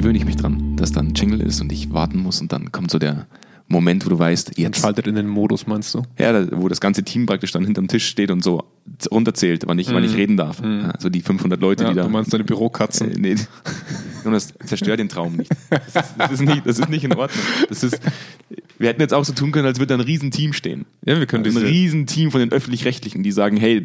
gewöhne ich mich dran, dass dann Jingle ist und ich warten muss und dann kommt so der Moment, wo du weißt, jetzt. Schaltet in den Modus, meinst du? Ja, wo das ganze Team praktisch dann hinterm Tisch steht und so runterzählt, wann ich, wann ich reden darf. Also die 500 Leute, Mhm. Ja, die da. du meinst deine Bürokatzen. Äh, nee. Jonas, zerstör den Traum nicht. Das ist, das, ist nicht. das ist nicht in Ordnung. Das ist, wir hätten jetzt auch so tun können, als würde da ein Riesenteam stehen. Ja, wir können Ein diese. Riesenteam von den Öffentlich-Rechtlichen, die sagen, hey,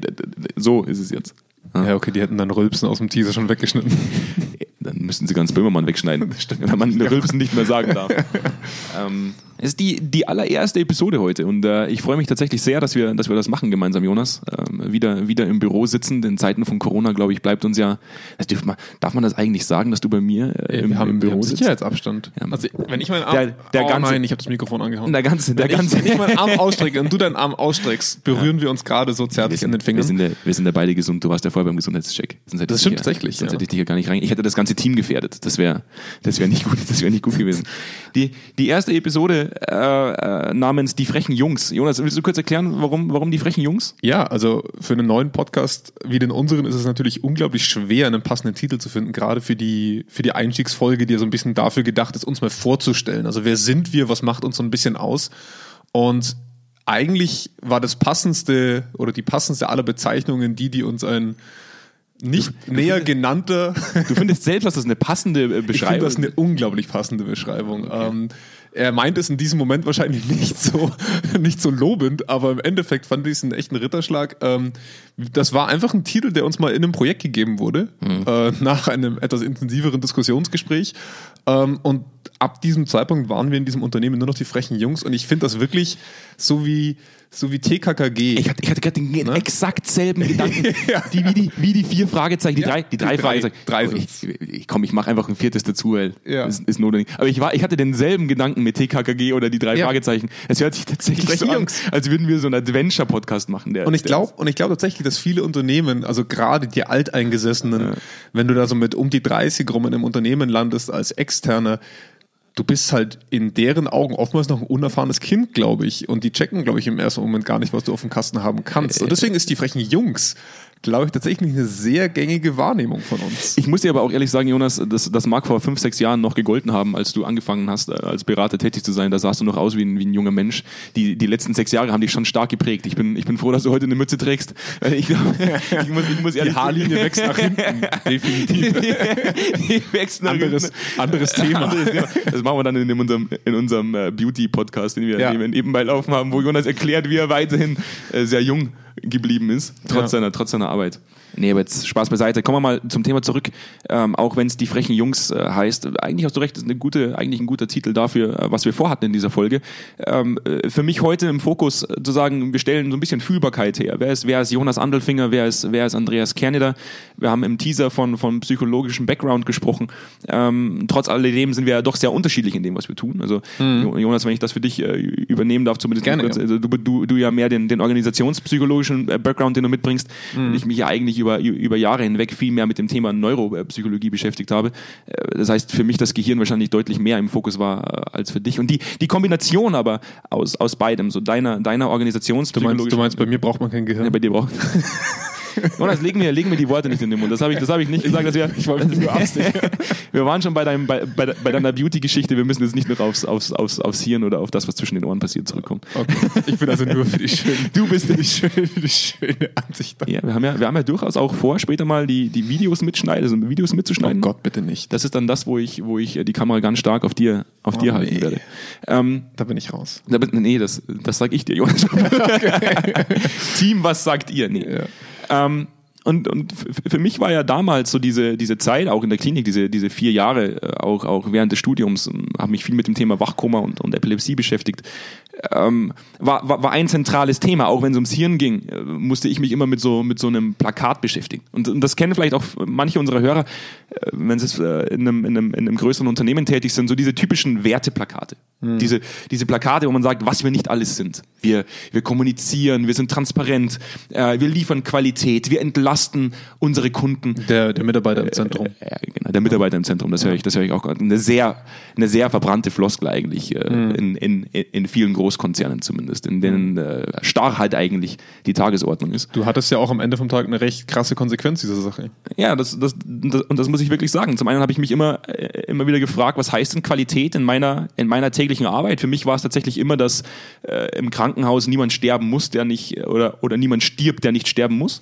so ist es jetzt. Ja, okay, die hätten dann Rülpsen aus dem Teaser schon weggeschnitten. Dann müssten sie ganz Böhmermann wegschneiden, wenn man Rülpsen nicht mehr sagen darf. ähm, es ist die, die allererste Episode heute und äh, ich freue mich tatsächlich sehr, dass wir, dass wir das machen gemeinsam, Jonas. Ähm, wieder, wieder im Büro sitzen. In Zeiten von Corona, glaube ich, bleibt uns ja. Dürf man, darf man das eigentlich sagen, dass du bei mir äh, im, wir haben, im Büro sitzt? Sicherheitsabstand. Ja. Also, wenn ich meinen Arm. Der- der oh ganze- nein, ich habe das Mikrofon angehauen. Der ganze, der wenn, ganze. ich, wenn ich meinen Arm ausstrecke und du deinen Arm ausstreckst, berühren wir uns gerade so zärtlich in sind, den wir, Fingern. sind ja, wir sind ja beide gesund. Du warst ja vorher beim Gesundheitscheck. Das stimmt ja, tatsächlich, Sonst ja. hätte ich dich ja gar nicht rein. Ich hätte das ganze Team gefährdet. Das wäre, das wäre nicht gut. Wäre nicht gut gewesen. Die, die erste Episode äh, äh, namens Die frechen Jungs. Jonas, willst du kurz erklären, warum, warum die frechen Jungs? Ja, also für einen neuen Podcast wie den unseren ist es natürlich unglaublich schwer, einen passenden Titel zu finden, gerade für die, für die Einstiegsfolge, die ja so ein bisschen dafür gedacht ist, uns mal vorzustellen. Also wer sind wir, was macht uns so ein bisschen aus? Und eigentlich war das passendste oder die passendste aller Bezeichnungen die, die uns ein nicht näher genannter Du findest selbst, dass das eine passende äh, Ich finde Beschreibung das eine unglaublich passende Beschreibung. Ähm, er meint es in diesem Moment wahrscheinlich nicht so, nicht so lobend, aber im Endeffekt fand ich es einen echten Ritterschlag. Ähm, das war einfach ein Titel, der uns mal in einem Projekt gegeben wurde, äh, nach einem etwas intensiveren Diskussionsgespräch. Ähm, und ab diesem Zeitpunkt waren wir in diesem Unternehmen nur noch die frechen Jungs. Und ich finde das wirklich so wie, so wie TKKG. Ich hatte, ich hatte gerade den exakt selben Gedanken, Ne? Ja. die, wie, die, wie die vier Fragezeichen, die Ja, drei, die drei drei- Fragezeichen. drei Aber ich, ich, komm, ich mache einfach ein viertes dazu, weil Ja. ist, ist notwendig. Aber ich, war, ich hatte denselben Gedanken mit TKKG oder die drei Ja. Fragezeichen. Es hört sich tatsächlich so an, Jungs. als würden wir so einen Adventure-Podcast machen. Der, Und ich glaube, und ich glaube tatsächlich, dass viele Unternehmen, also gerade die Alteingesessenen, wenn du da so mit um die 30 rum in einem Unternehmen landest als Externer, du bist halt in deren Augen oftmals noch ein unerfahrenes Kind, glaube ich. Und die checken, glaube ich, im ersten Moment gar nicht, was du auf dem Kasten haben kannst. Und deswegen ist die frechen Jungs, glaube ich, tatsächlich eine sehr gängige Wahrnehmung von uns. Ich muss dir aber auch ehrlich sagen, Jonas, das, das mag vor fünf, sechs Jahren noch gegolten haben, als du angefangen hast, äh, als Berater tätig zu sein. Da sahst du noch aus wie ein, wie ein junger Mensch. Die, die letzten sechs Jahre haben dich schon stark geprägt. Ich bin, ich bin froh, dass du heute eine Mütze trägst. Weil Ich, glaub, ich, muss, ich muss ehrlich Die Haarlinie wächst nach hinten. Definitiv. die wächst nach Anderes, hinten. anderes Thema. Das machen wir dann in unserem, in unserem äh, Beauty-Podcast, den wir, Ja. nebenbei laufen haben, wo Jonas erklärt, wie er weiterhin äh, sehr jung geblieben ist, trotz, Ja. seiner, trotz seiner Arbeit. Nee, aber jetzt Spaß beiseite. Kommen wir mal zum Thema zurück. Ähm, auch wenn es die frechen Jungs äh, heißt, eigentlich hast du recht, das ist eine gute, eigentlich ein guter Titel dafür, äh, was wir vorhatten in dieser Folge. Ähm, äh, für mich heute im Fokus äh, zu sagen, wir stellen so ein bisschen Fühlbarkeit her. Wer ist, wer ist Jonas Andelfinger? Wer ist, wer ist Andreas Kerneder? Wir haben im Teaser von, von psychologischem Background gesprochen. Ähm, trotz alledem sind wir ja doch sehr unterschiedlich in dem, was wir tun. Also Jo- Jonas, wenn ich das für dich übernehmen darf, zumindest Gerne, kurz, also du, du, du ja mehr den, den organisationspsychologischen Background, den du mitbringst, Mhm. und ich mich ja eigentlich über, über Jahre hinweg viel mehr mit dem Thema Neuropsychologie beschäftigt habe. Äh, Das heißt, für mich das Gehirn wahrscheinlich deutlich mehr im Fokus war äh, als für dich. Und die, die Kombination aber aus, aus beidem, so deiner, deiner Du meinst, du meinst, bei mir braucht man kein Gehirn. ja, bei dir braucht. Jonas, legen mir, legen mir die Worte nicht in den Mund. Das habe ich, das hab ich nicht gesagt. Dass wir, ich wollte Wir waren schon bei, deinem, bei, bei, bei deiner Beauty-Geschichte. Wir müssen jetzt nicht noch aufs, aufs, aufs, aufs Hirn oder auf das, was zwischen den Ohren passiert, zurückkommen. Okay. Ich bin also nur für die schöne, Du bist für die schöne, die schöne Ansicht. Ja, wir haben ja, wir haben ja durchaus auch vor, später mal die, die Videos mitschneiden, also Videos Oh mitzuschneiden. Gott, bitte nicht. Das ist dann das, wo ich, wo ich die Kamera ganz stark auf dir, auf dir Oh, halten nee. werde. Ähm, Da bin ich raus. da bin- nee, das, das sag ich dir, Jonas. Team, was sagt ihr? Nee. Ähm, und, und für mich war ja damals so diese, diese Zeit, auch in der Klinik, diese, diese vier Jahre, äh, auch, auch während des Studiums, habe mich viel mit dem Thema Wachkoma und, und Epilepsie beschäftigt, ähm, war, war, war ein zentrales Thema. Auch wenn es ums Hirn ging, äh, musste ich mich immer mit so, mit so einem Plakat beschäftigen. Und, und das kennen vielleicht auch manche unserer Hörer, äh, wenn sie in, einem, in, einem, in einem größeren Unternehmen tätig sind, so diese typischen Werteplakate. Diese, diese Plakate, wo man sagt, was wir nicht alles sind. Wir, wir kommunizieren, wir sind transparent, äh, wir liefern Qualität, wir entlasten unsere Kunden. Der, der Mitarbeiter im Zentrum. Äh, genau, der Mitarbeiter im Zentrum, das höre ich, das höre ich auch gerade. Eine sehr, eine sehr verbrannte Floskel eigentlich, äh, mhm. in, in, in vielen Großkonzernen zumindest, in denen äh, Starrheit eigentlich die Tagesordnung ist. Du hattest ja auch am Ende vom Tag eine recht krasse Konsequenz dieser Sache. Ja, das, das, das und das muss ich wirklich sagen. Zum einen habe ich mich immer, äh, immer wieder gefragt, was heißt denn Qualität in meiner, in meiner täglichen Arbeit? Für mich war es tatsächlich immer, dass äh, im Krankenhaus niemand sterben muss, der nicht, oder, oder niemand stirbt, der nicht sterben muss.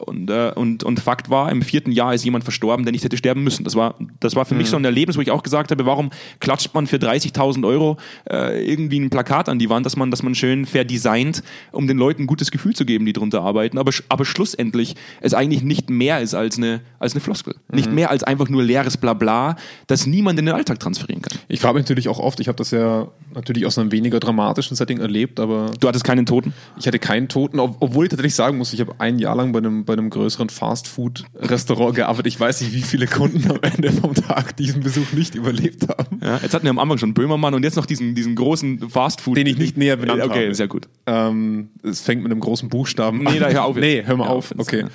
Und, äh, und, und Fakt war, im vierten Jahr ist jemand verstorben, der nicht hätte sterben müssen. Das war, das war für mhm. mich so ein Erlebnis, wo ich auch gesagt habe, warum klatscht man für 30.000 Euro äh, irgendwie ein Plakat an die Wand, dass man, dass man schön verdesignt, um den Leuten ein gutes Gefühl zu geben, die drunter arbeiten. Aber, aber schlussendlich es eigentlich nicht mehr ist als eine, als eine Floskel. Mhm. Nicht mehr als einfach nur leeres Blabla, das niemand in den Alltag transferieren kann. Ich frage mich natürlich auch oft, ich habe das ja natürlich aus einem weniger dramatischen Setting erlebt, aber... Du hattest keinen Toten? Ich hatte keinen Toten, obwohl ich tatsächlich sagen muss, ich habe ein Jahr lang bei einem bei einem größeren Fast-Food-Restaurant gearbeitet. Ich weiß nicht, wie viele Kunden am Ende vom Tag diesen Besuch nicht überlebt haben. Ja, jetzt hatten wir am Anfang schon Böhmermann und jetzt noch diesen, diesen großen Fast-Food. Den ich nicht näher benannt okay, habe. Okay, sehr gut. Ähm, es fängt mit einem großen Buchstaben an. Nee, da hör auf. Jetzt. Nee, hör mal ja, auf. Okay. Ja.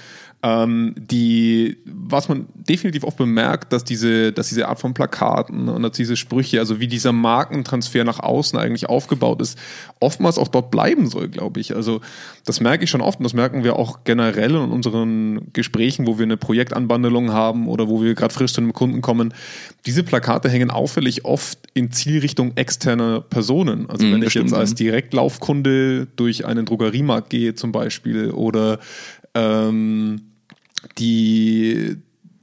Ähm, die, was man definitiv oft bemerkt, dass diese, dass diese Art von Plakaten und dass diese Sprüche, also wie dieser Markentransfer nach außen eigentlich aufgebaut ist, oftmals auch dort bleiben soll, glaube ich. Also das merke ich schon oft und das merken wir auch generell in unseren Gesprächen, wo wir eine Projektanbandelung haben oder wo wir gerade frisch zu einem Kunden kommen. Diese Plakate hängen auffällig oft in Zielrichtung externer Personen. Also mm, wenn ich jetzt als Direktlaufkunde durch einen Drogeriemarkt gehe zum Beispiel oder ähm, die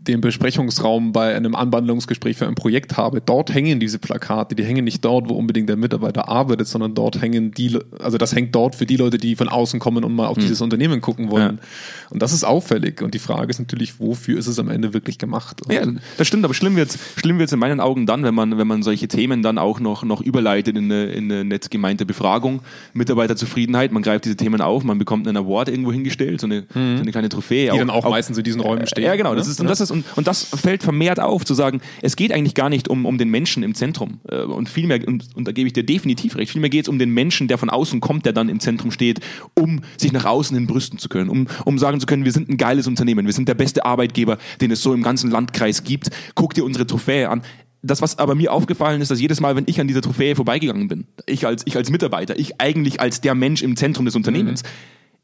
den Besprechungsraum bei einem Anwandlungsgespräch für ein Projekt habe, dort hängen diese Plakate, die hängen nicht dort, wo unbedingt der Mitarbeiter arbeitet, sondern dort hängen die, also das hängt dort für die Leute, die von außen kommen und mal auf mhm. dieses Unternehmen gucken wollen. Ja. Und das ist auffällig. Und die Frage ist natürlich, wofür ist es am Ende wirklich gemacht? Und ja, das stimmt, aber schlimm wird's, schlimm wird's in meinen Augen dann, wenn man, wenn man solche Themen dann auch noch, noch überleitet in eine, in eine nett gemeinte Befragung, Mitarbeiterzufriedenheit, man greift diese Themen auf, man bekommt einen Award irgendwo hingestellt, so eine, mhm. so eine kleine Trophäe. Die auch, dann auch, auch, meistens in diesen Räumen stehen. Ja, genau, das ist, und das ist und, und das fällt vermehrt auf, zu sagen, es geht eigentlich gar nicht um, um den Menschen im Zentrum. Äh, und vielmehr, und, und da gebe ich dir definitiv recht, vielmehr geht es um den Menschen, der von außen kommt, der dann im Zentrum steht, um sich nach außen hin brüsten zu können, um, um sagen zu können, wir sind ein geiles Unternehmen, wir sind der beste Arbeitgeber, den es so im ganzen Landkreis gibt. Guck dir unsere Trophäe an das, was aber mir aufgefallen ist, dass jedes Mal, wenn ich an dieser Trophäe vorbeigegangen bin, ich als, ich als Mitarbeiter, ich eigentlich als der Mensch im Zentrum des Unternehmens, mhm.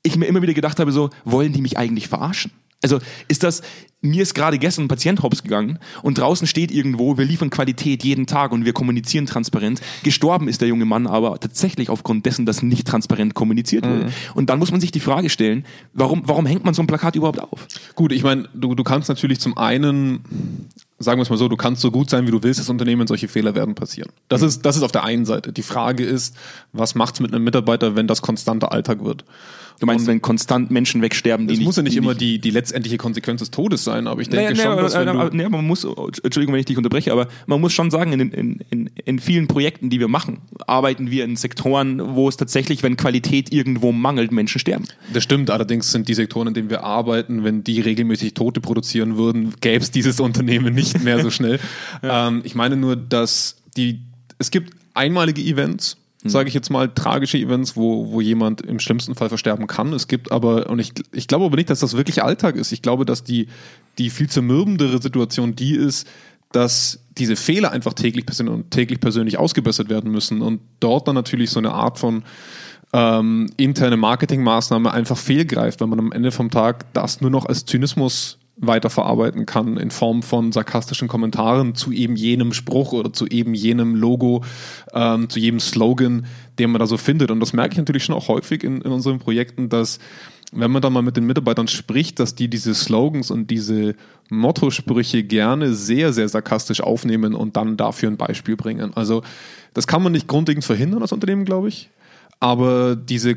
ich mir immer wieder gedacht habe, so, wollen die mich eigentlich verarschen? Also ist das, mir ist gerade gestern ein Patient hops gegangen und draußen steht irgendwo, wir liefern Qualität jeden Tag und wir kommunizieren transparent. Gestorben ist der junge Mann aber tatsächlich aufgrund dessen, dass nicht transparent kommuniziert wurde. Mhm. Und dann muss man sich die Frage stellen, warum, warum hängt man so ein Plakat überhaupt auf? Gut, ich meine, du, du kannst natürlich zum einen sagen wir es mal so, du kannst so gut sein, wie du willst, das Unternehmen, solche Fehler werden passieren. Das, mhm. ist, das ist auf der einen Seite. Die Frage ist, was macht's mit einem Mitarbeiter, wenn das konstanter Alltag wird? Du meinst, und wenn konstant Menschen wegsterben, die Es muss ja nicht immer die, die letztendliche Konsequenz des Todes sein, aber ich denke naja, schon, naja, dass wenn naja, naja, man muss, Entschuldigung, wenn ich dich unterbreche, aber man muss schon sagen, in, in, in, in vielen Projekten, die wir machen, arbeiten wir in Sektoren, wo es tatsächlich, wenn Qualität irgendwo mangelt, Menschen sterben. Das stimmt, allerdings sind die Sektoren, in denen wir arbeiten, wenn die regelmäßig Tote produzieren würden, gäbe es dieses Unternehmen nicht mehr so schnell. ja. ähm, ich meine nur, dass die, es gibt einmalige Events, mhm. sage ich jetzt mal, tragische Events, wo, wo jemand im schlimmsten Fall versterben kann. Es gibt aber, und ich, ich glaube aber nicht, dass das wirklich Alltag ist. Ich glaube, dass die, die viel zermürbendere Situation die ist, dass diese Fehler einfach täglich persönlich, und täglich persönlich ausgebessert werden müssen und dort dann natürlich so eine Art von ähm, interne Marketingmaßnahme einfach fehlgreift, weil man am Ende vom Tag das nur noch als Zynismus weiterverarbeiten kann in Form von sarkastischen Kommentaren zu eben jenem Spruch oder zu eben jenem Logo, ähm, zu jedem Slogan, den man da so findet. Und das merke ich natürlich schon auch häufig in, in unseren Projekten, dass wenn man dann mal mit den Mitarbeitern spricht, dass die diese Slogans und diese Motto-Sprüche gerne sehr, sehr sarkastisch aufnehmen und dann dafür ein Beispiel bringen. Also das kann man nicht grundlegend verhindern als Unternehmen, glaube ich. Aber diese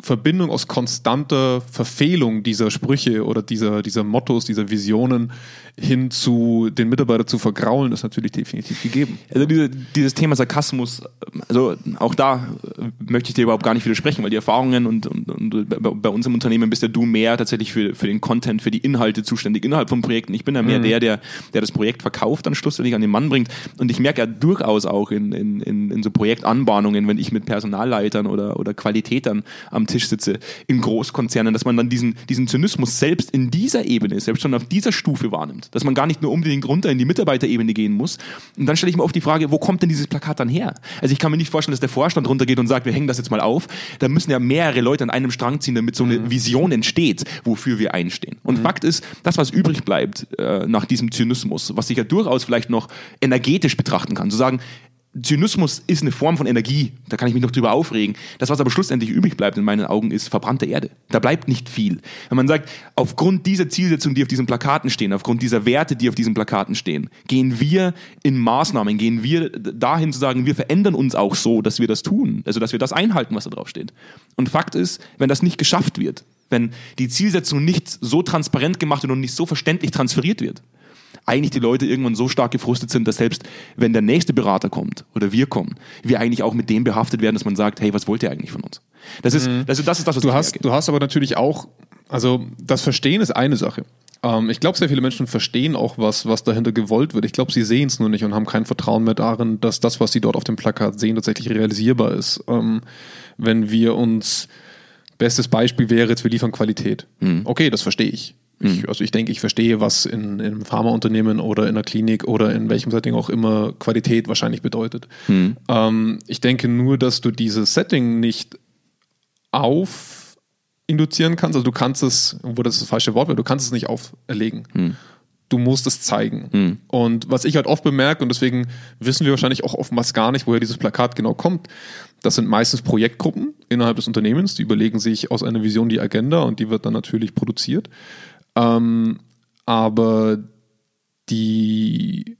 Verbindung aus konstanter Verfehlung dieser Sprüche oder dieser, dieser Mottos, dieser Visionen hin zu den Mitarbeiter zu vergraulen, ist natürlich definitiv gegeben. Also diese, dieses Thema Sarkasmus, also auch da möchte ich dir überhaupt gar nicht widersprechen, weil die Erfahrungen und, und, und bei uns im Unternehmen bist ja du mehr tatsächlich für, für den Content, für die Inhalte zuständig innerhalb von Projekten. Ich bin ja mehr mhm. der, der, der das Projekt verkauft, dann schlussendlich an den Mann bringt. Und ich merke ja durchaus auch in, in, in, in so Projektanbahnungen, wenn ich mit Personalleitern oder, oder Qualitätern am Tisch sitze, in Großkonzernen, dass man dann diesen, diesen Zynismus selbst in dieser Ebene, selbst schon auf dieser Stufe wahrnimmt dass man gar nicht nur unbedingt runter in die Mitarbeiterebene gehen muss. Und dann stelle ich mir oft die Frage, wo kommt denn dieses Plakat dann her? Also ich kann mir nicht vorstellen, dass der Vorstand runtergeht und sagt, wir hängen das jetzt mal auf. Da müssen ja mehrere Leute an einem Strang ziehen, damit so eine mhm. Vision entsteht, wofür wir einstehen. Und mhm. Fakt ist, das, was übrig bleibt äh, nach diesem Zynismus, was ich ja durchaus vielleicht noch energetisch betrachten kann, zu sagen, Zynismus ist eine Form von Energie, da kann ich mich noch drüber aufregen. Das, was aber schlussendlich übrig bleibt in meinen Augen, ist verbrannte Erde. Da bleibt nicht viel. Wenn man sagt, aufgrund dieser Zielsetzungen, die auf diesen Plakaten stehen, aufgrund dieser Werte, die auf diesen Plakaten stehen, gehen wir in Maßnahmen, gehen wir dahin zu sagen, wir verändern uns auch so, dass wir das tun, also dass wir das einhalten, was da drauf steht. Und Fakt ist, wenn das nicht geschafft wird, wenn die Zielsetzung nicht so transparent gemacht wird und nicht so verständlich transferiert wird, eigentlich die Leute irgendwann so stark gefrustet sind, dass selbst wenn der nächste Berater kommt oder wir kommen, wir eigentlich auch mit dem behaftet werden, dass man sagt, hey, was wollt ihr eigentlich von uns? Das ist, mhm. das, ist das, ist das, was du hast. Du hast aber natürlich auch, also das Verstehen ist eine Sache. Ähm, ich glaube, sehr viele Menschen verstehen auch, was, was dahinter gewollt wird. Ich glaube, sie sehen es nur nicht und haben kein Vertrauen mehr darin, dass das, was sie dort auf dem Plakat sehen, tatsächlich realisierbar ist. Ähm, wenn wir uns, bestes Beispiel wäre jetzt, wir liefern Qualität. Mhm. Okay, das verstehe ich. Ich, mhm. also ich denke, ich verstehe, was in, in einem Pharmaunternehmen oder in einer Klinik oder in welchem Setting auch immer Qualität wahrscheinlich bedeutet. Mhm. Ähm, ich denke nur, dass du dieses Setting nicht aufinduzieren kannst. Also du kannst es, wo das das falsche Wort wäre, du kannst es nicht auferlegen. Mhm. Du musst es zeigen. Mhm. Und was ich halt oft bemerke, und deswegen wissen wir wahrscheinlich auch oftmals gar nicht, woher dieses Plakat genau kommt, das sind meistens Projektgruppen innerhalb des Unternehmens, die überlegen sich aus einer Vision die Agenda und die wird dann natürlich produziert. Ähm, aber die,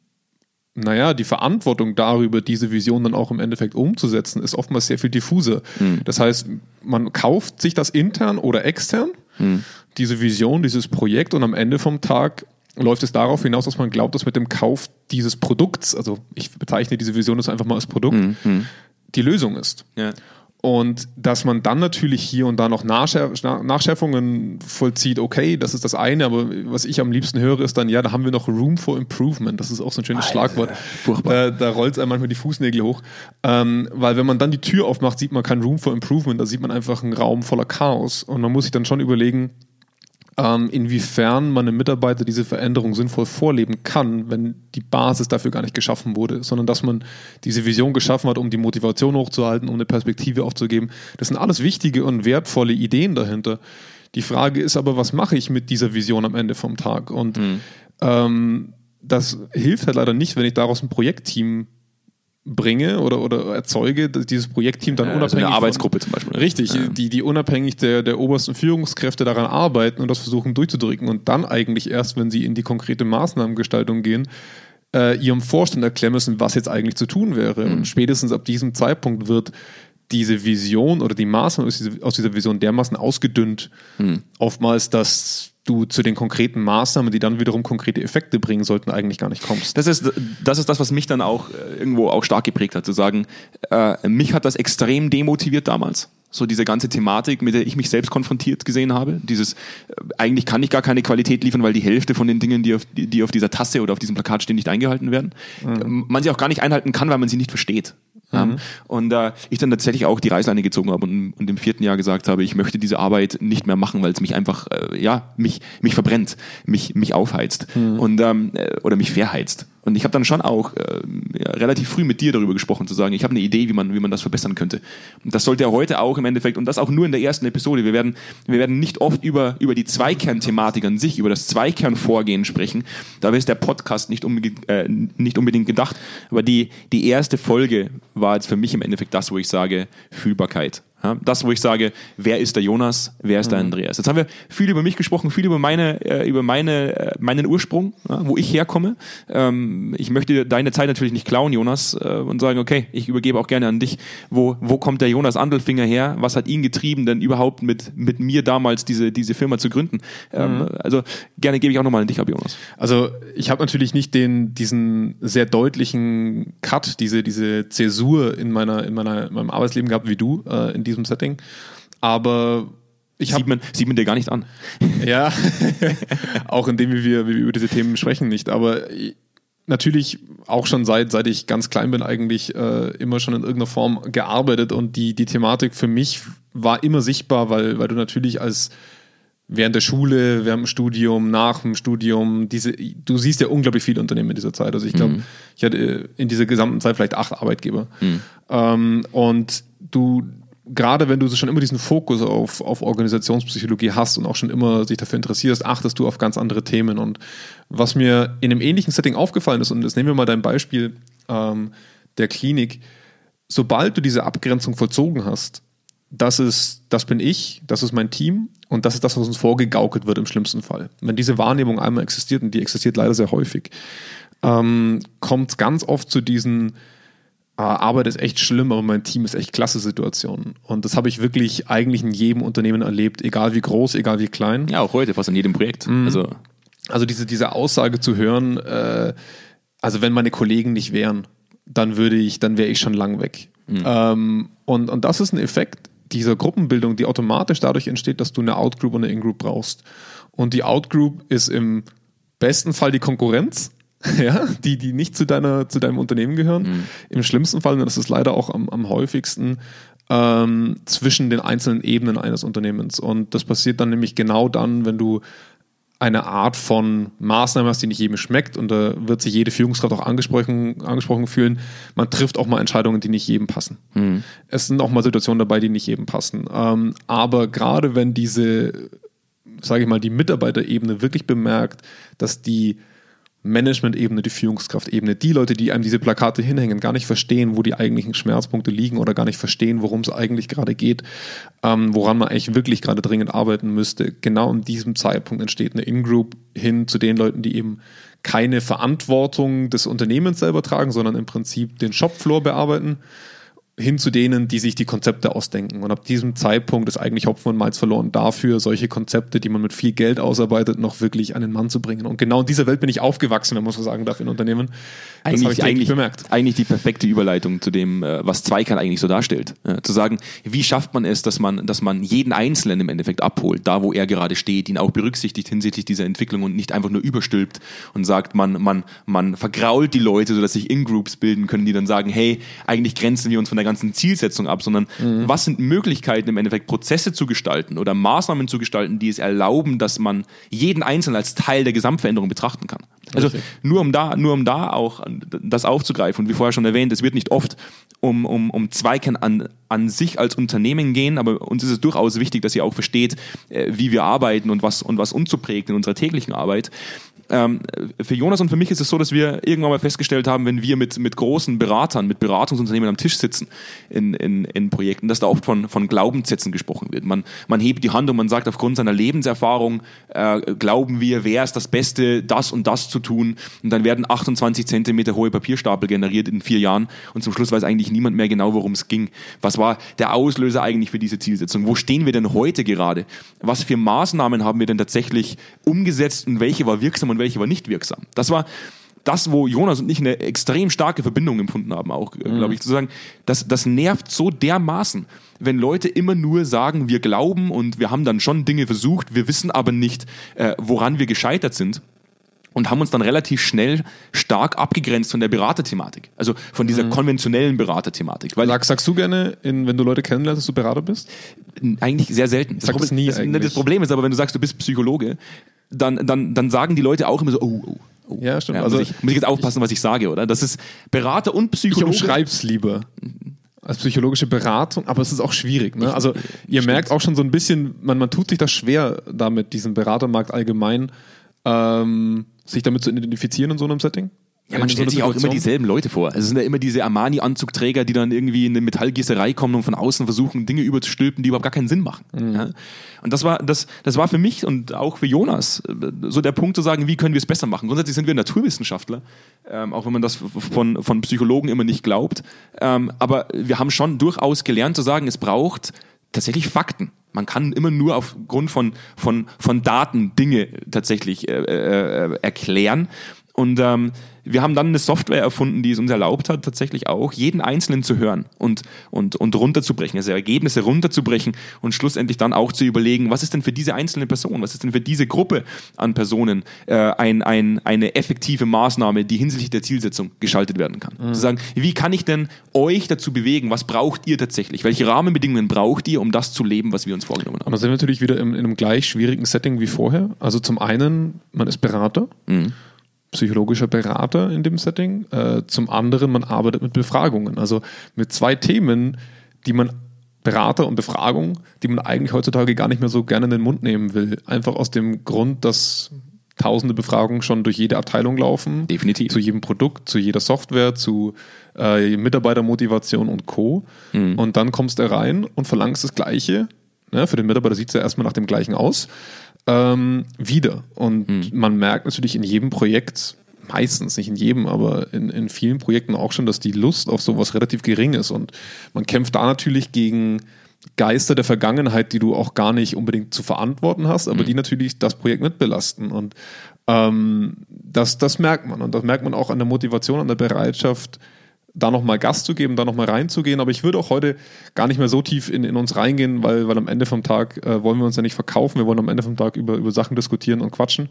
naja, die Verantwortung darüber, diese Vision dann auch im Endeffekt umzusetzen, ist oftmals sehr viel diffuser. Mhm. Das heißt, man kauft sich das intern oder extern, mhm. diese Vision, dieses Projekt und am Ende vom Tag läuft es darauf hinaus, dass man glaubt, dass mit dem Kauf dieses Produkts, also ich bezeichne diese Vision jetzt einfach mal als Produkt, mhm. die Lösung ist. Ja. Und dass man dann natürlich hier und da noch Nachschärf Nachschärfungen vollzieht, okay, das ist das eine, aber was ich am liebsten höre, ist dann, ja, da haben wir noch Room for Improvement. Das ist auch so ein schönes Alter, Schlagwort. Furchtbar. Da, da rollt es einem manchmal die Fußnägel hoch. Ähm, weil wenn man dann die Tür aufmacht, sieht man kein Room for Improvement, da sieht man einfach einen Raum voller Chaos. Und man muss sich dann schon überlegen, ähm, inwiefern man einem Mitarbeiter diese Veränderung sinnvoll vorleben kann, wenn die Basis dafür gar nicht geschaffen wurde, sondern dass man diese Vision geschaffen hat, um die Motivation hochzuhalten, um eine Perspektive aufzugeben. Das sind alles wichtige und wertvolle Ideen dahinter. Die Frage ist aber, was mache ich mit dieser Vision am Ende vom Tag? Und mhm. ähm, das hilft halt leider nicht, wenn ich daraus ein Projektteam bringe oder, oder erzeuge, dieses Projektteam dann ja, unabhängig. Also eine Arbeitsgruppe von, zum Beispiel. Richtig, ja. die, die unabhängig der, der obersten Führungskräfte daran arbeiten und das versuchen durchzudrücken und dann eigentlich erst, wenn sie in die konkrete Maßnahmengestaltung gehen, äh, ihrem Vorstand erklären müssen, was jetzt eigentlich zu tun wäre. Mhm. Und spätestens ab diesem Zeitpunkt wird diese Vision oder die Maßnahmen aus dieser, aus dieser Vision dermaßen ausgedünnt, mhm. oftmals, dass du zu den konkreten Maßnahmen, die dann wiederum konkrete Effekte bringen sollten, eigentlich gar nicht kommst. Das ist das, ist das was mich dann auch äh, irgendwo auch stark geprägt hat, zu sagen, äh, mich hat das extrem demotiviert damals. So diese ganze Thematik, mit der ich mich selbst konfrontiert gesehen habe. Dieses, äh, eigentlich kann ich gar keine Qualität liefern, weil die Hälfte von den Dingen, die auf, die auf dieser Tasse oder auf diesem Plakat stehen, nicht eingehalten werden. Mhm. Man sie auch gar nicht einhalten kann, weil man sie nicht versteht. Mhm. Und äh, ich dann tatsächlich auch die Reißleine gezogen habe und, und im vierten Jahr gesagt habe, ich möchte diese Arbeit nicht mehr machen, weil es mich einfach, äh, ja, mich, mich verbrennt, mich, mich aufheizt mhm. und, ähm, äh, oder mich verheizt. Und ich habe dann schon auch äh, ja, relativ früh mit dir darüber gesprochen, zu sagen, ich habe eine Idee, wie man, wie man das verbessern könnte. Und das sollte ja heute auch im Endeffekt, und das auch nur in der ersten Episode, wir werden, wir werden nicht oft über, über die Zweikernthematik an sich, über das Zweikernvorgehen sprechen. Da ist der Podcast nicht unbedingt, äh, nicht unbedingt gedacht. Aber die, die erste Folge war jetzt für mich im Endeffekt das, wo ich sage, Fühlbarkeit. Ja, das, wo ich sage, wer ist der Jonas, wer ist der Andreas? Jetzt haben wir viel über mich gesprochen, viel über meine, äh, über meine, äh, meinen Ursprung, ja, wo ich herkomme. Ähm, ich möchte deine Zeit natürlich nicht klauen, Jonas, äh, und sagen, okay, ich übergebe auch gerne an dich. Wo, wo kommt der Jonas Andelfinger her? Was hat ihn getrieben, denn überhaupt mit, mit mir damals diese, diese Firma zu gründen? Ähm, Also gerne gebe ich auch nochmal an dich ab, Jonas. Also ich habe natürlich nicht den, diesen sehr deutlichen Cut, diese, diese Zäsur in meiner, in meiner, in meinem Arbeitsleben gehabt wie du äh, in diesem Setting. Aber ich Sieht habe man, sieht man dir gar nicht an. ja auch indem wir, wie wir über diese Themen sprechen nicht. Aber ich- natürlich auch schon seit seit ich ganz klein bin eigentlich äh, immer schon in irgendeiner Form gearbeitet und die die Thematik für mich war immer sichtbar, weil weil du natürlich als während der Schule, während dem Studium, nach dem Studium, diese, du siehst ja unglaublich viele Unternehmen in dieser Zeit. Also ich glaube, ich hatte in dieser gesamten Zeit vielleicht acht Arbeitgeber. Ähm, und du, gerade wenn du schon immer diesen Fokus auf, auf Organisationspsychologie hast und auch schon immer sich dafür interessierst, achtest du auf ganz andere Themen. Und was mir in einem ähnlichen Setting aufgefallen ist, und jetzt nehmen wir mal dein Beispiel ähm, der Klinik, sobald du diese Abgrenzung vollzogen hast, das ist, das bin ich, das ist mein Team und das ist das, was uns vorgegaukelt wird im schlimmsten Fall. Wenn diese Wahrnehmung einmal existiert, und die existiert leider sehr häufig, ähm, kommt ganz oft zu diesen Arbeit ist echt schlimm, aber mein Team ist echt klasse Situationen. Und das habe ich wirklich eigentlich in jedem Unternehmen erlebt, egal wie groß, egal wie klein. Ja, auch heute, fast in jedem Projekt. Also Also diese, diese Aussage zu hören, äh, also wenn meine Kollegen nicht wären, dann würde ich, dann wäre ich schon lang weg. Ähm, und, und das ist ein Effekt dieser Gruppenbildung, die automatisch dadurch entsteht, dass du eine Outgroup und eine Ingroup brauchst. Und die Outgroup ist im besten Fall die Konkurrenz, ja, die, die nicht zu deiner, zu deinem Unternehmen gehören. Im schlimmsten Fall, und das ist leider auch am, am häufigsten, ähm, zwischen den einzelnen Ebenen eines Unternehmens. Und das passiert dann nämlich genau dann, wenn du eine Art von Maßnahme hast, die nicht jedem schmeckt und da wird sich jede Führungskraft auch angesprochen, angesprochen fühlen. Man trifft auch mal Entscheidungen, die nicht jedem passen. Es sind auch mal Situationen dabei, die nicht jedem passen. Ähm, aber gerade wenn diese, sage ich mal, die Mitarbeiterebene wirklich bemerkt, dass die Management-Ebene, die Führungskraftebene, die Leute, die einem diese Plakate hinhängen, gar nicht verstehen, wo die eigentlichen Schmerzpunkte liegen oder gar nicht verstehen, worum es eigentlich gerade geht, ähm, woran man eigentlich wirklich gerade dringend arbeiten müsste. Genau in diesem Zeitpunkt entsteht eine In-Group hin zu den Leuten, die eben keine Verantwortung des Unternehmens selber tragen, sondern im Prinzip den Shopfloor bearbeiten hin zu denen, die sich die Konzepte ausdenken. Und ab diesem Zeitpunkt ist eigentlich Hopfen und Malz verloren dafür, solche Konzepte, die man mit viel Geld ausarbeitet, noch wirklich an den Mann zu bringen. Und genau in dieser Welt bin ich aufgewachsen, wenn man so sagen darf, in Unternehmen. Das habe ich eigentlich, eigentlich, bemerkt. eigentlich die perfekte Überleitung zu dem, äh, was Zweikern eigentlich so darstellt. Ja, zu sagen, wie schafft man es, dass man, dass man jeden Einzelnen im Endeffekt abholt, da wo er gerade steht, ihn auch berücksichtigt hinsichtlich dieser Entwicklung und nicht einfach nur überstülpt und sagt, man, man, man vergrault die Leute, sodass sich In-Groups bilden können, die dann sagen, hey, eigentlich grenzen wir uns von der ganzen Zielsetzung ab, sondern was sind Möglichkeiten im Endeffekt Prozesse zu gestalten oder Maßnahmen zu gestalten, die es erlauben, dass man jeden Einzelnen als Teil der Gesamtveränderung betrachten kann. Also Richtig. nur um da, nur um da auch das aufzugreifen und wie vorher schon erwähnt, es wird nicht oft um, um, um Zweikern an, an sich als Unternehmen gehen, aber uns ist es durchaus wichtig, dass ihr auch versteht, äh, wie wir arbeiten und was, und was uns so prägt in unserer täglichen Arbeit. Ähm, für Jonas und für mich ist es so, dass wir irgendwann mal festgestellt haben, wenn wir mit, mit großen Beratern, mit Beratungsunternehmen am Tisch sitzen in, in, in Projekten, dass da oft von, von Glaubenssätzen gesprochen wird. Man, man hebt die Hand und man sagt, aufgrund seiner Lebenserfahrung äh, glauben wir, wäre es das Beste, das und das zu tun. Und dann werden 28 Zentimeter hohe Papierstapel generiert in vier Jahren und zum Schluss weiß eigentlich niemand mehr genau, worum es ging. Was war der Auslöser eigentlich für diese Zielsetzung? Wo stehen wir denn heute gerade? Was für Maßnahmen haben wir denn tatsächlich umgesetzt und welche war wirksam und welche war nicht wirksam? Das war das, wo Jonas und ich eine extrem starke Verbindung empfunden haben, auch, äh, glaube ich, zu sagen, das, das nervt so dermaßen, wenn Leute immer nur sagen, wir glauben und wir haben dann schon Dinge versucht, wir wissen aber nicht, äh, woran wir gescheitert sind und haben uns dann relativ schnell stark abgegrenzt von der Beraterthematik, also von dieser konventionellen Beraterthematik, weil Sag, sagst du gerne, in, wenn du Leute kennenlernst, dass du Berater bist? eigentlich sehr selten. Sag das nie das, eigentlich. das Problem ist aber, wenn du sagst, du bist Psychologe, dann, dann, dann sagen die Leute auch immer so, oh, oh, oh. Ja, stimmt. also Also muss ich, muss ich jetzt aufpassen, was ich sage, oder? Das ist Berater und Ich Psychologe. umschreib's lieber. Als psychologische Beratung, aber es ist auch schwierig. Ne? Also ihr merkt auch schon so ein bisschen, man, man tut sich das schwer damit, diesen Beratermarkt allgemein, ähm, sich damit zu identifizieren in so einem Setting. Ja, man stellt sich auch immer dieselben Leute vor. Also es sind ja immer diese Armani-Anzugträger, die dann irgendwie in eine Metallgießerei kommen und von außen versuchen, Dinge überzustülpen, die überhaupt gar keinen Sinn machen. Mhm. Ja? Und das war, das, das war für mich und auch für Jonas äh, so der Punkt zu sagen, wie können wir es besser machen. Grundsätzlich sind wir Naturwissenschaftler, ähm, auch wenn man das von, von Psychologen immer nicht glaubt. Ähm, aber wir haben schon durchaus gelernt zu sagen, es braucht tatsächlich Fakten. Man kann immer nur aufgrund von, von, von Daten Dinge tatsächlich äh, äh, erklären. Und ähm, wir haben dann eine Software erfunden, die es uns erlaubt hat, tatsächlich auch jeden Einzelnen zu hören und, und, und runterzubrechen, also Ergebnisse runterzubrechen und schlussendlich dann auch zu überlegen, was ist denn für diese einzelne Person, was ist denn für diese Gruppe an Personen äh, ein, ein, eine effektive Maßnahme, die hinsichtlich der Zielsetzung geschaltet werden kann. Mhm. Zu sagen, wie kann ich denn euch dazu bewegen, was braucht ihr tatsächlich? Welche Rahmenbedingungen braucht ihr, um das zu leben, was wir uns vorgenommen haben? Und da sind wir natürlich wieder in, in einem gleich schwierigen Setting wie vorher. Also zum einen, man ist Berater. Mhm psychologischer Berater in dem Setting. Äh, zum anderen, man arbeitet mit Befragungen. Also mit zwei Themen, die man Berater und Befragung, die man eigentlich heutzutage gar nicht mehr so gerne in den Mund nehmen will. Einfach aus dem Grund, dass tausende Befragungen schon durch jede Abteilung laufen. Definitiv. Zu jedem Produkt, zu jeder Software, zu äh, Mitarbeitermotivation und Co. Mhm. Und dann kommst du rein und verlangst das Gleiche. Ne? Für den Mitarbeiter sieht es ja erstmal nach dem Gleichen aus ähm, wieder. Und hm. man merkt natürlich in jedem Projekt, meistens, nicht in jedem, aber in, in vielen Projekten auch schon, dass die Lust auf sowas relativ gering ist. Und man kämpft da natürlich gegen Geister der Vergangenheit, die du auch gar nicht unbedingt zu verantworten hast, aber mhm. die natürlich das Projekt mitbelasten. Und ähm, das, das merkt man. Und das merkt man auch an der Motivation, an der Bereitschaft, da nochmal Gas zu geben, da nochmal reinzugehen. Aber ich würde auch heute gar nicht mehr so tief in, in uns reingehen, weil, weil am Ende vom Tag äh, wollen wir uns ja nicht verkaufen. Wir wollen am Ende vom Tag über, über Sachen diskutieren und quatschen.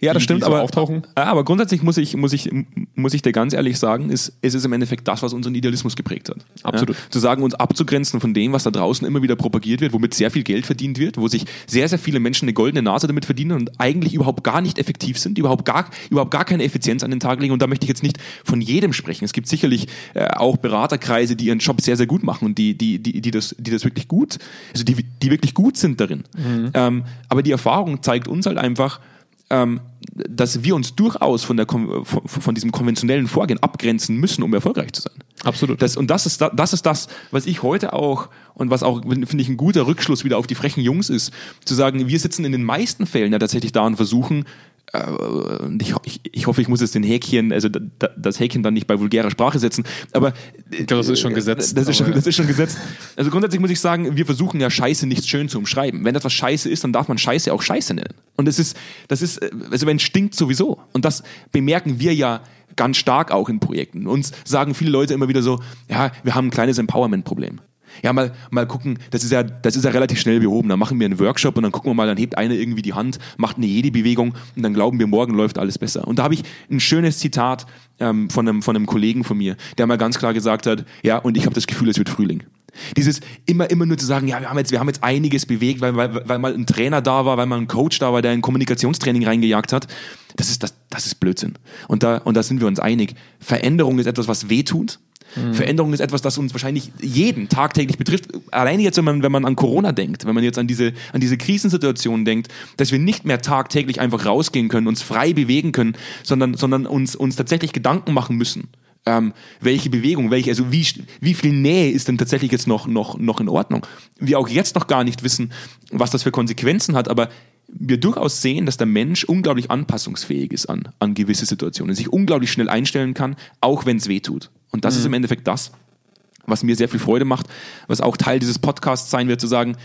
Ja, das die, stimmt, die so aber, auftauchen. aber grundsätzlich muss ich, muss, ich, muss ich dir ganz ehrlich sagen, ist, ist es im Endeffekt das, was unseren Idealismus geprägt hat. Absolut. Ja? Zu sagen, uns abzugrenzen von dem, was da draußen immer wieder propagiert wird, womit sehr viel Geld verdient wird, wo sich sehr, sehr viele Menschen eine goldene Nase damit verdienen und eigentlich überhaupt gar nicht effektiv sind, überhaupt gar, überhaupt gar keine Effizienz an den Tag legen. Und da möchte ich jetzt nicht von jedem sprechen. Es gibt sicherlich äh, auch Beraterkreise, die ihren Job sehr, sehr gut machen und die, die, die, die, das, die das wirklich gut, also die, die wirklich gut sind darin. Mhm. Ähm, aber die Erfahrung zeigt uns halt einfach, ähm, dass wir uns durchaus von, der, von, von, diesem konventionellen Vorgehen abgrenzen müssen, um erfolgreich zu sein. Absolut. Das, und das ist, das ist das, was ich heute auch, und was auch, finde ich, ein guter Rückschluss wieder auf die frechen Jungs ist, zu sagen, wir sitzen in den meisten Fällen ja tatsächlich da und versuchen, ich, ich, ich, hoffe, ich muss jetzt den Häkchen, also das Häkchen dann nicht bei vulgärer Sprache setzen, aber ich glaube, das ist schon gesetzt. Das ist schon, das ist schon gesetzt. Also grundsätzlich muss ich sagen, wir versuchen ja Scheiße nicht schön zu umschreiben. Wenn etwas Scheiße ist, dann darf man Scheiße auch Scheiße nennen. Und es ist, das ist, also wenn es stinkt sowieso. Und das bemerken wir ja ganz stark auch in Projekten. Uns sagen viele Leute immer wieder so, ja, wir haben ein kleines Empowerment-Problem ja, mal, mal gucken, das ist ja, das ist ja relativ schnell behoben. Dann machen wir einen Workshop und dann gucken wir mal, dann hebt einer irgendwie die Hand, macht eine Jedi-Bewegung und dann glauben wir, morgen läuft alles besser. Und da habe ich ein schönes Zitat ähm, von, einem, von einem Kollegen von mir, der mal ganz klar gesagt hat, ja, und ich habe das Gefühl, es wird Frühling. Dieses immer, immer nur zu sagen, ja, wir haben jetzt, wir haben jetzt einiges bewegt, weil, weil, weil mal ein Trainer da war, weil mal ein Coach da war, der ein Kommunikationstraining reingejagt hat. Das ist, das, das ist Blödsinn. Und da, und da sind wir uns einig. Veränderung ist etwas, was weh tut. Mhm. Veränderung ist etwas, das uns wahrscheinlich jeden tagtäglich betrifft. Alleine jetzt, wenn man, wenn man an Corona denkt, wenn man jetzt an diese, an diese Krisensituation denkt, dass wir nicht mehr tagtäglich einfach rausgehen können, uns frei bewegen können, sondern, sondern uns, uns tatsächlich Gedanken machen müssen. Ähm, welche Bewegung, welche, also wie, wie viel Nähe ist denn tatsächlich jetzt noch, noch, noch in Ordnung? Wir auch jetzt noch gar nicht wissen, was das für Konsequenzen hat, aber wir durchaus sehen, dass der Mensch unglaublich anpassungsfähig ist an, an gewisse Situationen, sich unglaublich schnell einstellen kann, auch wenn es weh tut. Und das mhm. ist im Endeffekt das, was mir sehr viel Freude macht, was auch Teil dieses Podcasts sein wird, zu sagen,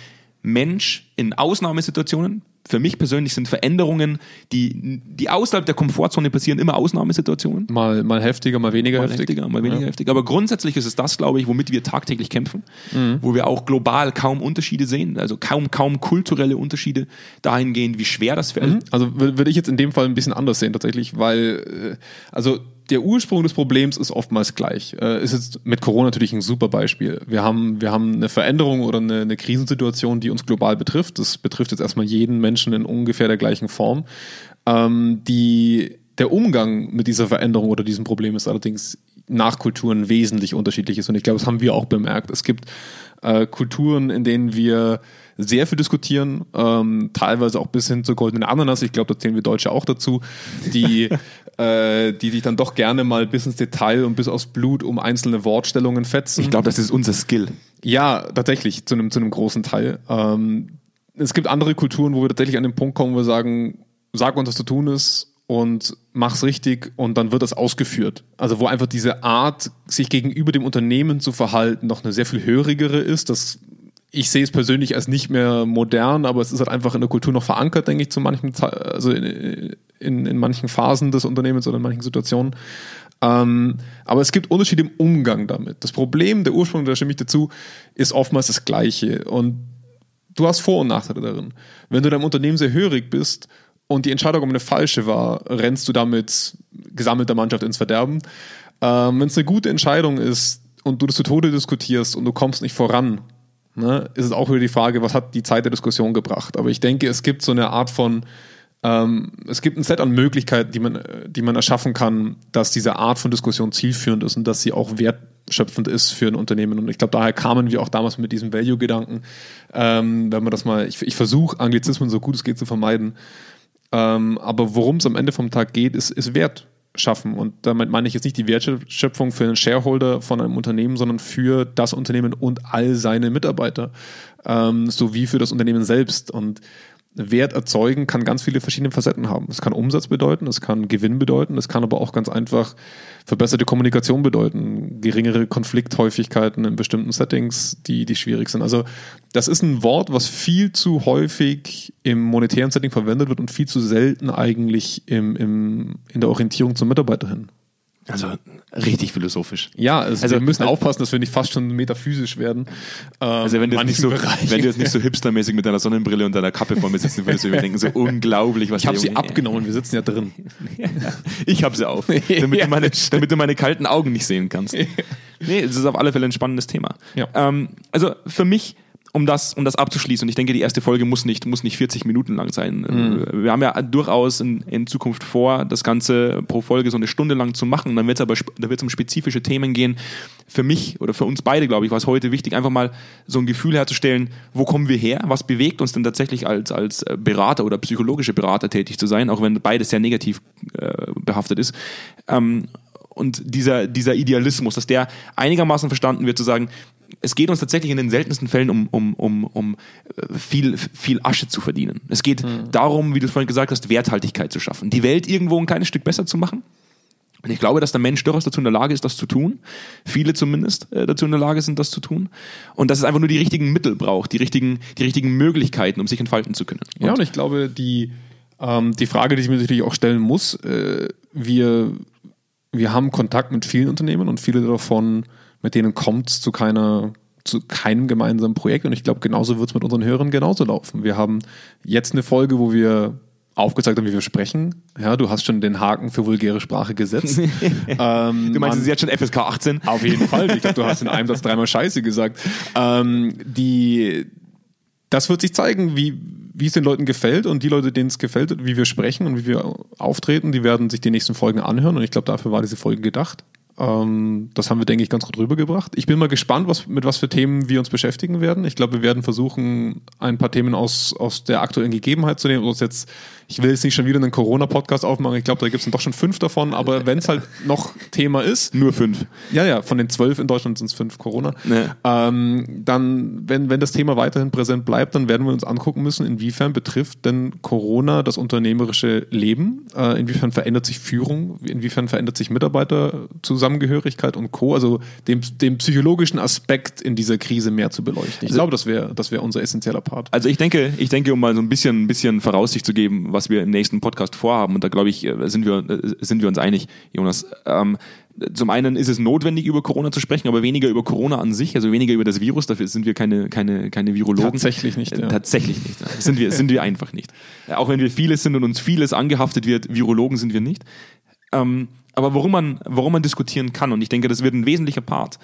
Mensch in Ausnahmesituationen für mich persönlich sind Veränderungen, die, die außerhalb der Komfortzone passieren, immer Ausnahmesituationen. Mal, mal heftiger, mal weniger mal heftig. heftiger. Mal weniger ja. heftig. Aber grundsätzlich ist es das, glaube ich, womit wir tagtäglich kämpfen, mhm. wo wir auch global kaum Unterschiede sehen, also kaum, kaum kulturelle Unterschiede dahingehend, wie schwer das fällt. Mhm. Also würde ich jetzt in dem Fall ein bisschen anders sehen tatsächlich, weil, äh, also der Ursprung des Problems ist oftmals gleich. Äh, ist jetzt mit Corona natürlich ein super Beispiel. Wir haben, wir haben eine Veränderung oder eine, eine Krisensituation, die uns global betrifft. Das betrifft jetzt erstmal jeden Menschen in ungefähr der gleichen Form. Ähm, die, der Umgang mit dieser Veränderung oder diesem Problem ist allerdings nach Kulturen wesentlich unterschiedlich. Und ich glaube, das haben wir auch bemerkt. Es gibt äh, Kulturen, in denen wir sehr viel diskutieren, ähm, teilweise auch bis hin zur goldenen Ananas. Ich glaube, da zählen wir Deutsche auch dazu, die, äh, die sich dann doch gerne mal bis ins Detail und bis aufs Blut um einzelne Wortstellungen fetzen. Ich glaube, das ist unser Skill. Ja, tatsächlich, zu einem, zu einem großen Teil. Ähm, es gibt andere Kulturen, wo wir tatsächlich an den Punkt kommen, wo wir sagen, sag uns, was zu tun ist und mach's richtig und dann wird das ausgeführt. Also wo einfach diese Art, sich gegenüber dem Unternehmen zu verhalten, noch eine sehr viel hörigere ist. Das, ich sehe es persönlich als nicht mehr modern, aber es ist halt einfach in der Kultur noch verankert, denke ich, zu manchen, also in, in, in manchen Phasen des Unternehmens oder in manchen Situationen. Ähm, aber es gibt Unterschiede im Umgang damit. Das Problem, der Ursprung, da stimme ich dazu, ist oftmals das gleiche. Und du hast Vor- und Nachteile darin. Wenn du deinem Unternehmen sehr hörig bist und die Entscheidung um eine falsche war, rennst du damit gesammelter Mannschaft ins Verderben. Ähm, Wenn es eine gute Entscheidung ist und du das zu Tode diskutierst und du kommst nicht voran, ne, ist es auch wieder die Frage, was hat die Zeit der Diskussion gebracht. Aber ich denke, es gibt so eine Art von ähm, es gibt ein Set an Möglichkeiten, die man, die man erschaffen kann, dass diese Art von Diskussion zielführend ist und dass sie auch wertschöpfend ist für ein Unternehmen. Und ich glaube, daher kamen wir auch damals mit diesem Value-Gedanken, ähm, wenn man das mal, ich, ich versuche Anglizismen so gut es geht zu vermeiden. Ähm, aber worum es am Ende vom Tag geht, ist, ist Wert schaffen. Und damit meine ich jetzt nicht die Wertschöpfung für einen Shareholder von einem Unternehmen, sondern für das Unternehmen und all seine Mitarbeiter, ähm, sowie für das Unternehmen selbst. Und Wert erzeugen kann ganz viele verschiedene Facetten haben. Es kann Umsatz bedeuten, es kann Gewinn bedeuten, es kann aber auch ganz einfach verbesserte Kommunikation bedeuten, geringere Konflikthäufigkeiten in bestimmten Settings, die, die schwierig sind. Also das ist ein Wort, was viel zu häufig im monetären Setting verwendet wird und viel zu selten eigentlich im, im, in der Orientierung zum Mitarbeiter hin. Also richtig philosophisch. Ja, also, also wir müssen aufpassen, dass wir nicht fast schon metaphysisch werden. Ähm, also wenn du, jetzt nicht so, wenn du jetzt nicht so hipstermäßig mit deiner Sonnenbrille und deiner Kappe vor mir sitzen würdest, wir denken so unglaublich, was Ich habe sie abgenommen, wir sitzen ja drin. ich habe sie auf, damit, du meine, damit du meine kalten Augen nicht sehen kannst. nee, es ist auf alle Fälle ein spannendes Thema. Ja. Ähm, also für mich um das, um das abzuschließen, und ich denke, die erste Folge muss nicht, muss nicht 40 Minuten lang sein. Mhm. Wir haben ja durchaus in, in Zukunft vor, das Ganze pro Folge so eine Stunde lang zu machen. Dann wird es aber da wird's um spezifische Themen gehen. Für mich oder für uns beide, glaube ich, war es heute wichtig, einfach mal so ein Gefühl herzustellen, wo kommen wir her? Was bewegt uns denn tatsächlich als, als Berater oder psychologische Berater tätig zu sein, auch wenn beides sehr negativ äh, behaftet ist. Ähm, und dieser, dieser Idealismus, dass der einigermaßen verstanden wird, zu sagen, es geht uns tatsächlich in den seltensten Fällen um, um, um, um äh, viel, viel Asche zu verdienen. Es geht mhm. darum, wie du vorhin gesagt hast, Werthaltigkeit zu schaffen. Die Welt irgendwo ein kleines Stück besser zu machen. Und ich glaube, dass der Mensch durchaus dazu in der Lage ist, das zu tun. Viele zumindest äh, dazu in der Lage sind, das zu tun. Und dass es einfach nur die richtigen Mittel braucht, die richtigen, die richtigen Möglichkeiten, um sich entfalten zu können. Und ja, und ich glaube, die, ähm, die Frage, die ich mir natürlich auch stellen muss, äh, wir, wir haben Kontakt mit vielen Unternehmen und viele davon mit denen kommt es zu keiner zu keinem gemeinsamen Projekt und ich glaube, genauso wird es mit unseren Hörern genauso laufen. Wir haben jetzt eine Folge, wo wir aufgezeigt haben, wie wir sprechen. Ja, du hast schon den Haken für vulgäre Sprache gesetzt. ähm, du meinst, es ist jetzt schon FSK 18? Auf jeden Fall. Ich glaube, du hast in einem Satz dreimal Scheiße gesagt. Ähm, die, das wird sich zeigen, wie, wie es den Leuten gefällt und die Leute, denen es gefällt, wie wir sprechen und wie wir auftreten, die werden sich die nächsten Folgen anhören und ich glaube, dafür war diese Folge gedacht. Ähm, das haben wir, denke ich, ganz gut rübergebracht. Ich bin mal gespannt, was, mit was für Themen wir uns beschäftigen werden. Ich glaube, wir werden versuchen, ein paar Themen aus, aus der aktuellen Gegebenheit zu nehmen. Uns jetzt, ich will jetzt nicht schon wieder einen Corona-Podcast aufmachen. Ich glaube, da gibt es doch schon fünf davon. Aber wenn es halt noch Thema ist. Nur fünf. Ja, ja, von den zwölf in Deutschland sind es fünf Corona. Nee. Ähm, dann, wenn, wenn das Thema weiterhin präsent bleibt, dann werden wir uns angucken müssen, inwiefern betrifft denn Corona das unternehmerische Leben? Äh, inwiefern verändert sich Führung? Inwiefern verändert sich Mitarbeiterzusammenarbeit? Zusammengehörigkeit und Co., also dem, dem psychologischen Aspekt in dieser Krise mehr zu beleuchten. Ich also, glaube, das wäre das wär unser essentieller Part. Also ich denke, ich denke, um mal so ein bisschen, ein bisschen Voraussicht zu geben, was wir im nächsten Podcast vorhaben, und da glaube ich, äh, sind wir, äh, sind wir uns einig, Jonas. Ähm, zum einen ist es notwendig, über Corona zu sprechen, aber weniger über Corona an sich, also weniger über das Virus. Dafür sind wir keine, keine, keine Virologen. Tatsächlich nicht. Ja. Tatsächlich nicht. Sind wir, sind wir einfach nicht. Auch wenn wir vieles sind und uns vieles angehaftet wird, Virologen sind wir nicht. Ähm, aber worum man, worum man diskutieren kann, und ich denke, das wird ein wesentlicher Part,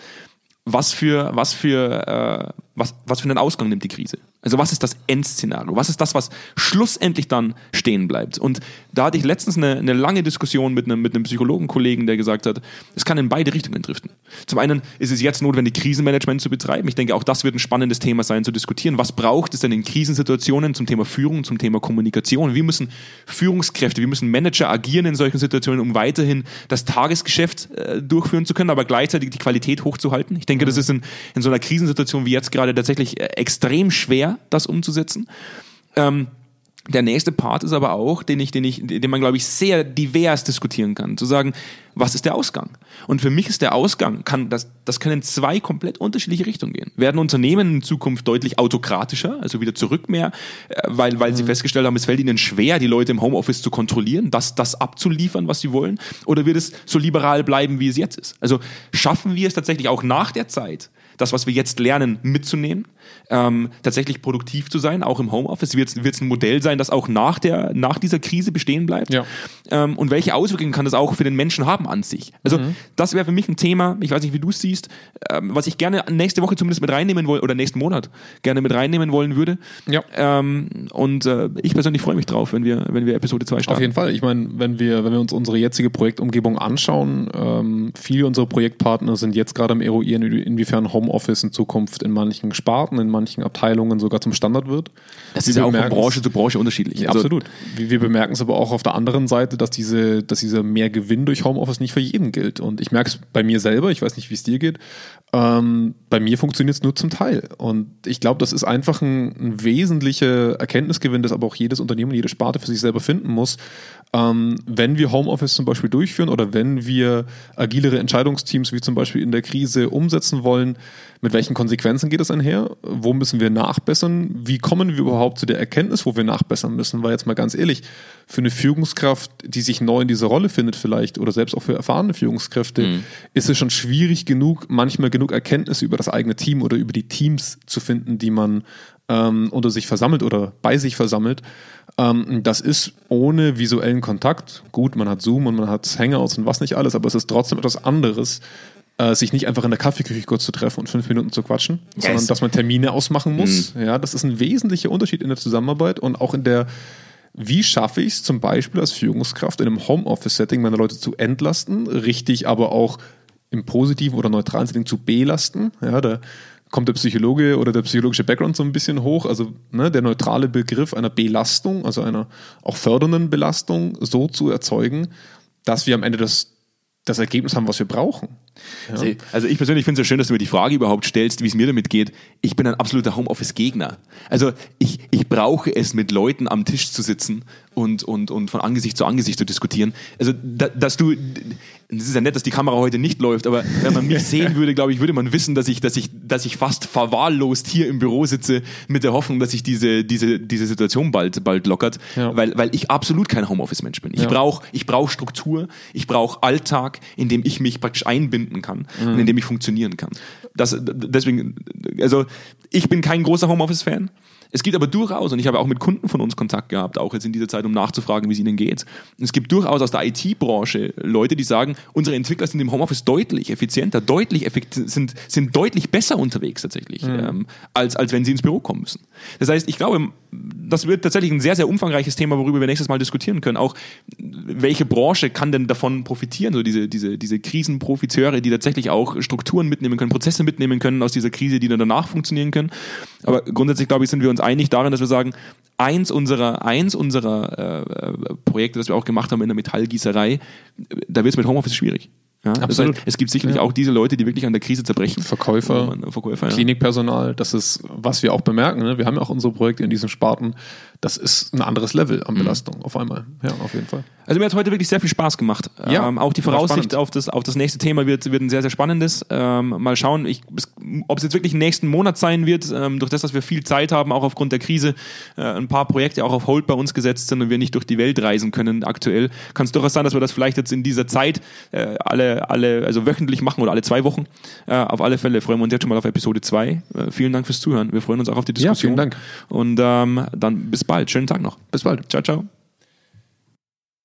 was für, was für, äh, was, was für einen Ausgang nimmt die Krise? Also was ist das Endszenario? Was ist das, was schlussendlich dann stehen bleibt? Und da hatte ich letztens eine, eine lange Diskussion mit einem, mit einem Psychologenkollegen, der gesagt hat, es kann in beide Richtungen driften. Zum einen ist es jetzt notwendig, Krisenmanagement zu betreiben. Ich denke, auch das wird ein spannendes Thema sein, zu diskutieren. Was braucht es denn in Krisensituationen zum Thema Führung, zum Thema Kommunikation? Wie müssen Führungskräfte, wie müssen Manager agieren in solchen Situationen, um weiterhin das Tagesgeschäft äh, durchführen zu können, aber gleichzeitig die Qualität hochzuhalten? Ich denke, das ist in, in so einer Krisensituation wie jetzt gerade tatsächlich äh, extrem schwer, das umzusetzen. Ähm, der nächste Part ist aber auch, den ich, den ich, den man, glaube ich, sehr divers diskutieren kann. Zu sagen, was ist der Ausgang? Und für mich ist der Ausgang, kann, das, das können zwei komplett unterschiedliche Richtungen gehen. Werden Unternehmen in Zukunft deutlich autokratischer, also wieder zurück mehr, äh, weil, weil mhm. sie festgestellt haben, es fällt ihnen schwer, die Leute im Homeoffice zu kontrollieren, das, das abzuliefern, was sie wollen? Oder wird es so liberal bleiben, wie es jetzt ist? Also schaffen wir es tatsächlich auch nach der Zeit, das, was wir jetzt lernen, mitzunehmen, ähm, tatsächlich produktiv zu sein, auch im Homeoffice? Wird es ein Modell sein, das auch nach, der, nach dieser Krise bestehen bleibt? Ja. Ähm, und welche Auswirkungen kann das auch für den Menschen haben an sich? Also, mhm. das wäre für mich ein Thema, ich weiß nicht, wie du es siehst, ähm, was ich gerne nächste Woche zumindest mit reinnehmen wollen oder nächsten Monat gerne mit reinnehmen wollen würde. Ja. Ähm, und äh, ich persönlich freue mich drauf, wenn wir, wenn wir Episode 2 starten. Auf jeden Fall. Ich meine, wenn wir, wenn wir uns unsere jetzige Projektumgebung anschauen, ähm, viele unserer Projektpartner sind jetzt gerade am Eruieren, inwiefern Homeoffice in Zukunft in manchen Sparten, in manchen Abteilungen sogar zum Standard wird. Das ist ja auch von Branche zu Branche unterschiedlich. Ja, also absolut. Wir, wir bemerken es aber auch auf der anderen Seite, dass, diese, dass dieser Mehrgewinn durch Homeoffice nicht für jeden gilt. Und ich merke es bei mir selber, ich weiß nicht, wie es dir geht, ähm, bei mir funktioniert es nur zum Teil. Und ich glaube, das ist einfach ein, ein wesentlicher Erkenntnisgewinn, das aber auch jedes Unternehmen, jede Sparte für sich selber finden muss. Ähm, wenn wir Homeoffice zum Beispiel durchführen oder wenn wir agilere Entscheidungsteams wie zum Beispiel in der Krise umsetzen wollen, mit welchen Konsequenzen geht es einher? Wo müssen wir nachbessern? Wie kommen wir überhaupt zu der Erkenntnis, wo wir nachbessern müssen? Weil jetzt mal ganz ehrlich, für eine Führungskraft, die sich neu in dieser Rolle findet vielleicht oder selbst auch für erfahrene Führungskräfte, mhm. ist es schon schwierig genug, manchmal genug Erkenntnisse über das eigene Team oder über die Teams zu finden, die man ähm, unter sich versammelt oder bei sich versammelt. Ähm, das ist ohne visuellen Kontakt. Gut, man hat Zoom und man hat Hangouts und was nicht alles, aber es ist trotzdem etwas anderes, äh, sich nicht einfach in der Kaffeeküche kurz zu treffen und fünf Minuten zu quatschen, yes. sondern dass man Termine ausmachen muss. Mhm. Ja, das ist ein wesentlicher Unterschied in der Zusammenarbeit und auch in der wie schaffe ich es zum Beispiel als Führungskraft in einem Homeoffice-Setting meine Leute zu entlasten, richtig aber auch im positiven oder neutralen Setting zu belasten. Ja, da kommt der Psychologe oder der psychologische Background so ein bisschen hoch. Also ne, der neutrale Begriff einer Belastung, also einer auch fördernden Belastung, so zu erzeugen, dass wir am Ende das, das Ergebnis haben, was wir brauchen. Ja. Also, ich persönlich finde es ja schön, dass du mir die Frage überhaupt stellst, wie es mir damit geht. Ich bin ein absoluter Homeoffice-Gegner. Also ich, ich brauche es, mit Leuten am Tisch zu sitzen und, und, und von Angesicht zu Angesicht zu diskutieren. Also, da, dass du, es ist ja nett, dass die Kamera heute nicht läuft, aber wenn man mich sehen würde, glaube ich, würde man wissen, dass ich, dass ich, dass ich fast verwahrlost hier im Büro sitze mit der Hoffnung, dass sich diese, diese, diese Situation bald, bald lockert, ja. weil, weil ich absolut kein Homeoffice-Mensch bin. Ich ja. brauche ich brauch Struktur, ich brauche Alltag, in dem ich mich praktisch einbinden kann mhm. und in dem ich funktionieren kann. Das, deswegen, also ich bin kein großer Homeoffice-Fan. Es gibt aber durchaus, und ich habe auch mit Kunden von uns Kontakt gehabt, auch jetzt in dieser Zeit, um nachzufragen, wie es ihnen geht. Es gibt durchaus aus der IT-Branche Leute, die sagen, unsere Entwickler sind im Homeoffice deutlich effizienter, deutlich effekt sind, sind deutlich besser unterwegs tatsächlich, mhm. ähm, als, als wenn sie ins Büro kommen müssen. Das heißt, ich glaube, das wird tatsächlich ein sehr, sehr umfangreiches Thema, worüber wir nächstes Mal diskutieren können. Auch welche Branche kann denn davon profitieren? So diese, diese, diese Krisenprofiteure, die tatsächlich auch Strukturen mitnehmen können, Prozesse mitnehmen können aus dieser Krise, die dann danach funktionieren können. Aber grundsätzlich, glaube ich, sind wir uns einig darin, dass wir sagen, eins unserer, eins unserer äh, Projekte, das wir auch gemacht haben in der Metallgießerei, da wird es mit Homeoffice schwierig. Ja, Absolut. Das heißt, es gibt sicherlich ja. auch diese Leute, die wirklich an der Krise zerbrechen. Verkäufer, Verkäufer Klinikpersonal, das ist, was wir auch bemerken. Ne? Wir haben ja auch unsere Projekte in diesen Sparten. Das ist ein anderes Level an mhm. Belastung mhm. auf einmal. Ja, auf jeden Fall. Also mir hat heute wirklich sehr viel Spaß gemacht. Ja, ähm, auch die Voraussicht auf das, auf das nächste Thema wird, wird ein sehr, sehr spannendes. Ähm, mal schauen, ob es jetzt wirklich nächsten Monat sein wird, ähm, durch das, dass wir viel Zeit haben, auch aufgrund der Krise, äh, ein paar Projekte auch auf Hold bei uns gesetzt sind und wir nicht durch die Welt reisen können aktuell. Kann es durchaus sein, dass wir das vielleicht jetzt in dieser Zeit äh, alle, alle, also wöchentlich machen oder alle zwei Wochen. Äh, auf alle Fälle freuen wir uns jetzt schon mal auf Episode 2. Äh, vielen Dank fürs Zuhören. Wir freuen uns auch auf die Diskussion. Ja, vielen Dank. Und ähm, dann bis bald. Schönen Tag noch. Bis bald. Ciao, ciao.